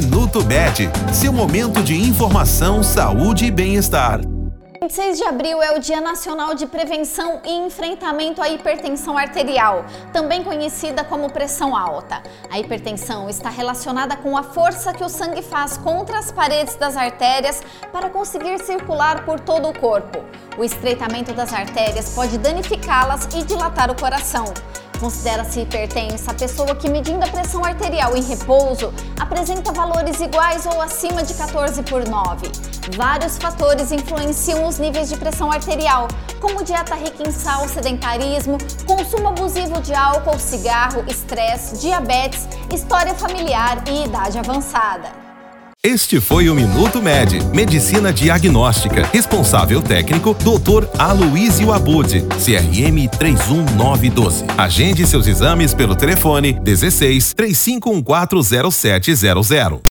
Minuto Med, seu momento de informação, saúde e bem-estar. 26 de abril é o Dia Nacional de Prevenção e Enfrentamento à Hipertensão Arterial, também conhecida como pressão alta. A hipertensão está relacionada com a força que o sangue faz contra as paredes das artérias para conseguir circular por todo o corpo. O estreitamento das artérias pode danificá-las e dilatar o coração. Considera-se hipertensa a pessoa que, medindo a pressão arterial em repouso, apresenta valores iguais ou acima de 14 por 9. Vários fatores influenciam os níveis de pressão arterial, como dieta rica em sal, sedentarismo, consumo abusivo de álcool, cigarro, estresse, diabetes, história familiar e idade avançada. Este foi o Minuto Med, Medicina Diagnóstica. Responsável técnico, Dr. Aloysio Abud, CRM 31912. Agende seus exames pelo telefone 16 35140700.